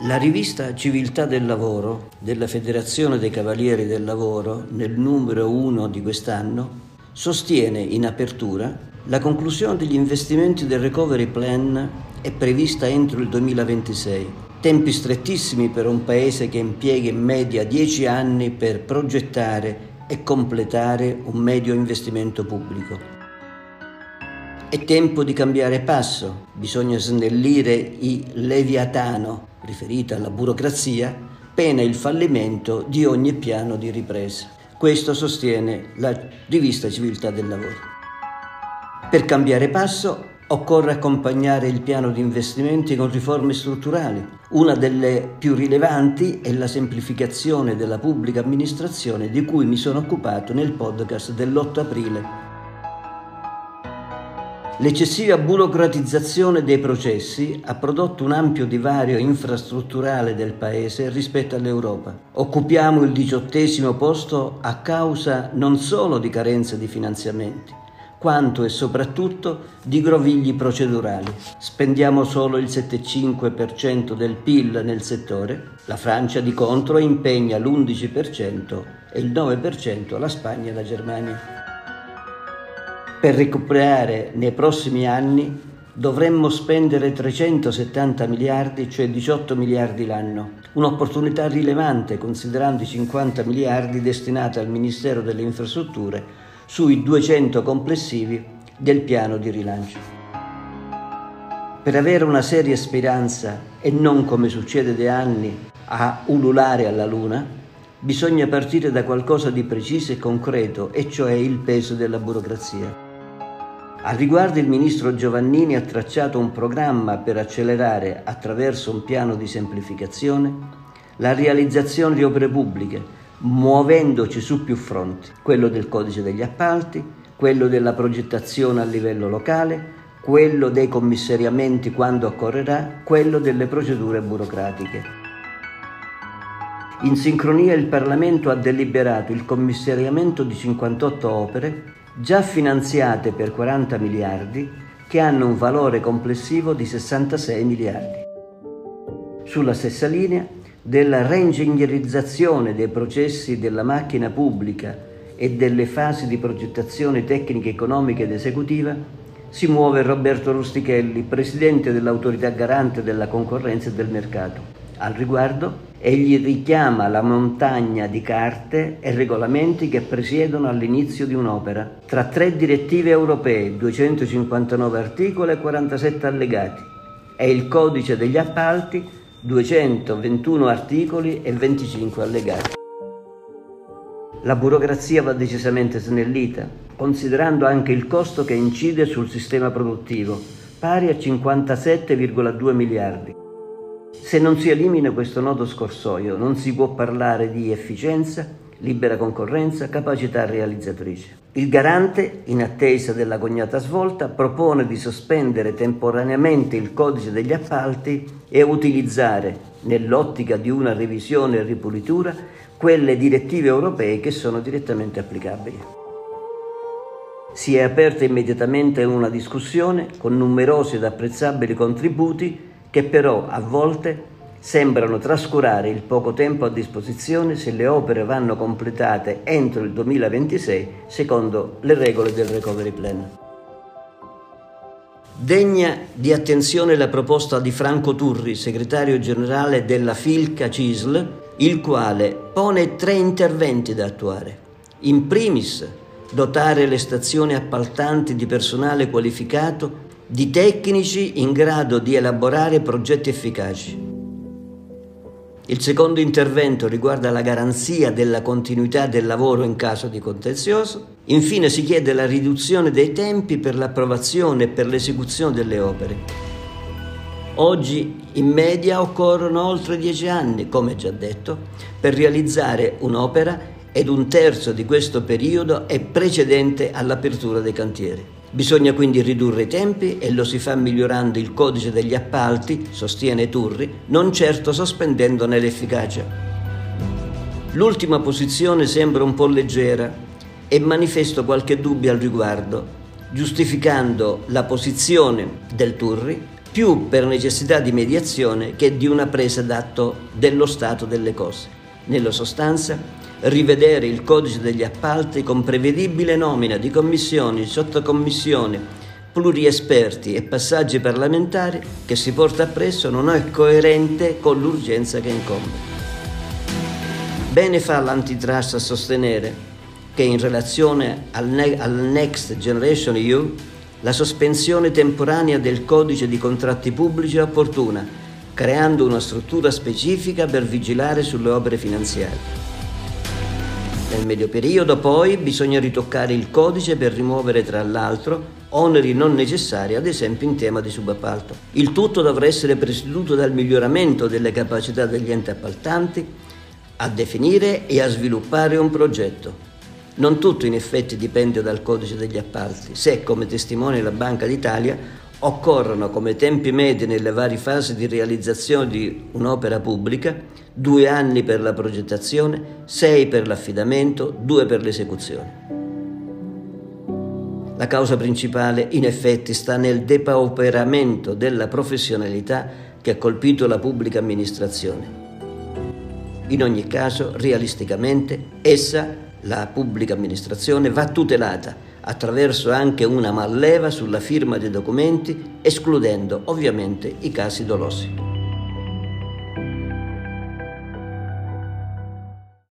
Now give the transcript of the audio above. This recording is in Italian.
La rivista Civiltà del Lavoro della Federazione dei Cavalieri del Lavoro, nel numero 1 di quest'anno, sostiene in apertura la conclusione degli investimenti del Recovery Plan è prevista entro il 2026, tempi strettissimi per un paese che impiega in media 10 anni per progettare e completare un medio investimento pubblico. È tempo di cambiare passo, bisogna snellire il leviatano, riferito alla burocrazia, pena il fallimento di ogni piano di ripresa. Questo sostiene la rivista Civiltà del Lavoro. Per cambiare passo occorre accompagnare il piano di investimenti con riforme strutturali. Una delle più rilevanti è la semplificazione della pubblica amministrazione di cui mi sono occupato nel podcast dell'8 aprile L'eccessiva burocratizzazione dei processi ha prodotto un ampio divario infrastrutturale del Paese rispetto all'Europa. Occupiamo il diciottesimo posto a causa non solo di carenza di finanziamenti, quanto e soprattutto di grovigli procedurali. Spendiamo solo il 7,5% del PIL nel settore, la Francia di contro impegna l'11% e il 9% la Spagna e la Germania. Per recuperare nei prossimi anni dovremmo spendere 370 miliardi, cioè 18 miliardi l'anno, un'opportunità rilevante considerando i 50 miliardi destinati al Ministero delle Infrastrutture sui 200 complessivi del piano di rilancio. Per avere una seria speranza e non come succede da anni a ululare alla luna, bisogna partire da qualcosa di preciso e concreto, e cioè il peso della burocrazia. Al riguardo il ministro Giovannini ha tracciato un programma per accelerare, attraverso un piano di semplificazione, la realizzazione di opere pubbliche, muovendoci su più fronti, quello del codice degli appalti, quello della progettazione a livello locale, quello dei commissariamenti quando occorrerà, quello delle procedure burocratiche. In sincronia il Parlamento ha deliberato il commissariamento di 58 opere già finanziate per 40 miliardi che hanno un valore complessivo di 66 miliardi. Sulla stessa linea della reingegnerizzazione dei processi della macchina pubblica e delle fasi di progettazione tecnica, economica ed esecutiva si muove Roberto Rustichelli, presidente dell'autorità garante della concorrenza e del mercato. Al riguardo, egli richiama la montagna di carte e regolamenti che presiedono all'inizio di un'opera. Tra tre direttive europee, 259 articoli e 47 allegati, e il codice degli appalti, 221 articoli e 25 allegati. La burocrazia va decisamente snellita, considerando anche il costo che incide sul sistema produttivo, pari a 57,2 miliardi. Se non si elimina questo nodo scorsoio, non si può parlare di efficienza, libera concorrenza, capacità realizzatrice. Il garante, in attesa della cognata svolta, propone di sospendere temporaneamente il codice degli appalti e utilizzare, nell'ottica di una revisione e ripulitura, quelle direttive europee che sono direttamente applicabili. Si è aperta immediatamente una discussione con numerosi ed apprezzabili contributi che però a volte sembrano trascurare il poco tempo a disposizione se le opere vanno completate entro il 2026 secondo le regole del Recovery Plan. Degna di attenzione la proposta di Franco Turri, segretario generale della Filca Cisl, il quale pone tre interventi da attuare. In primis, dotare le stazioni appaltanti di personale qualificato di tecnici in grado di elaborare progetti efficaci. Il secondo intervento riguarda la garanzia della continuità del lavoro in caso di contenzioso. Infine si chiede la riduzione dei tempi per l'approvazione e per l'esecuzione delle opere. Oggi in media occorrono oltre dieci anni, come già detto, per realizzare un'opera ed un terzo di questo periodo è precedente all'apertura dei cantieri. Bisogna quindi ridurre i tempi e lo si fa migliorando il codice degli appalti, sostiene Turri, non certo sospendendone l'efficacia. L'ultima posizione sembra un po' leggera e manifesto qualche dubbio al riguardo, giustificando la posizione del Turri più per necessità di mediazione che di una presa d'atto dello stato delle cose. Nella sostanza, rivedere il codice degli appalti con prevedibile nomina di commissioni, sottocommissioni, pluriesperti e passaggi parlamentari che si porta appresso non è coerente con l'urgenza che incombe. Bene fa l'antitrust a sostenere che in relazione al, ne- al Next Generation EU la sospensione temporanea del codice di contratti pubblici è opportuna, creando una struttura specifica per vigilare sulle opere finanziarie. Nel medio periodo poi bisogna ritoccare il codice per rimuovere tra l'altro oneri non necessari, ad esempio in tema di subappalto. Il tutto dovrà essere presieduto dal miglioramento delle capacità degli enti appaltanti a definire e a sviluppare un progetto. Non tutto in effetti dipende dal codice degli appalti, se, come testimonia la Banca d'Italia, occorrono come tempi medi nelle varie fasi di realizzazione di un'opera pubblica due anni per la progettazione, sei per l'affidamento, due per l'esecuzione. La causa principale in effetti sta nel depauperamento della professionalità che ha colpito la pubblica amministrazione. In ogni caso, realisticamente, essa, la pubblica amministrazione, va tutelata attraverso anche una malleva sulla firma dei documenti, escludendo ovviamente i casi dolosi.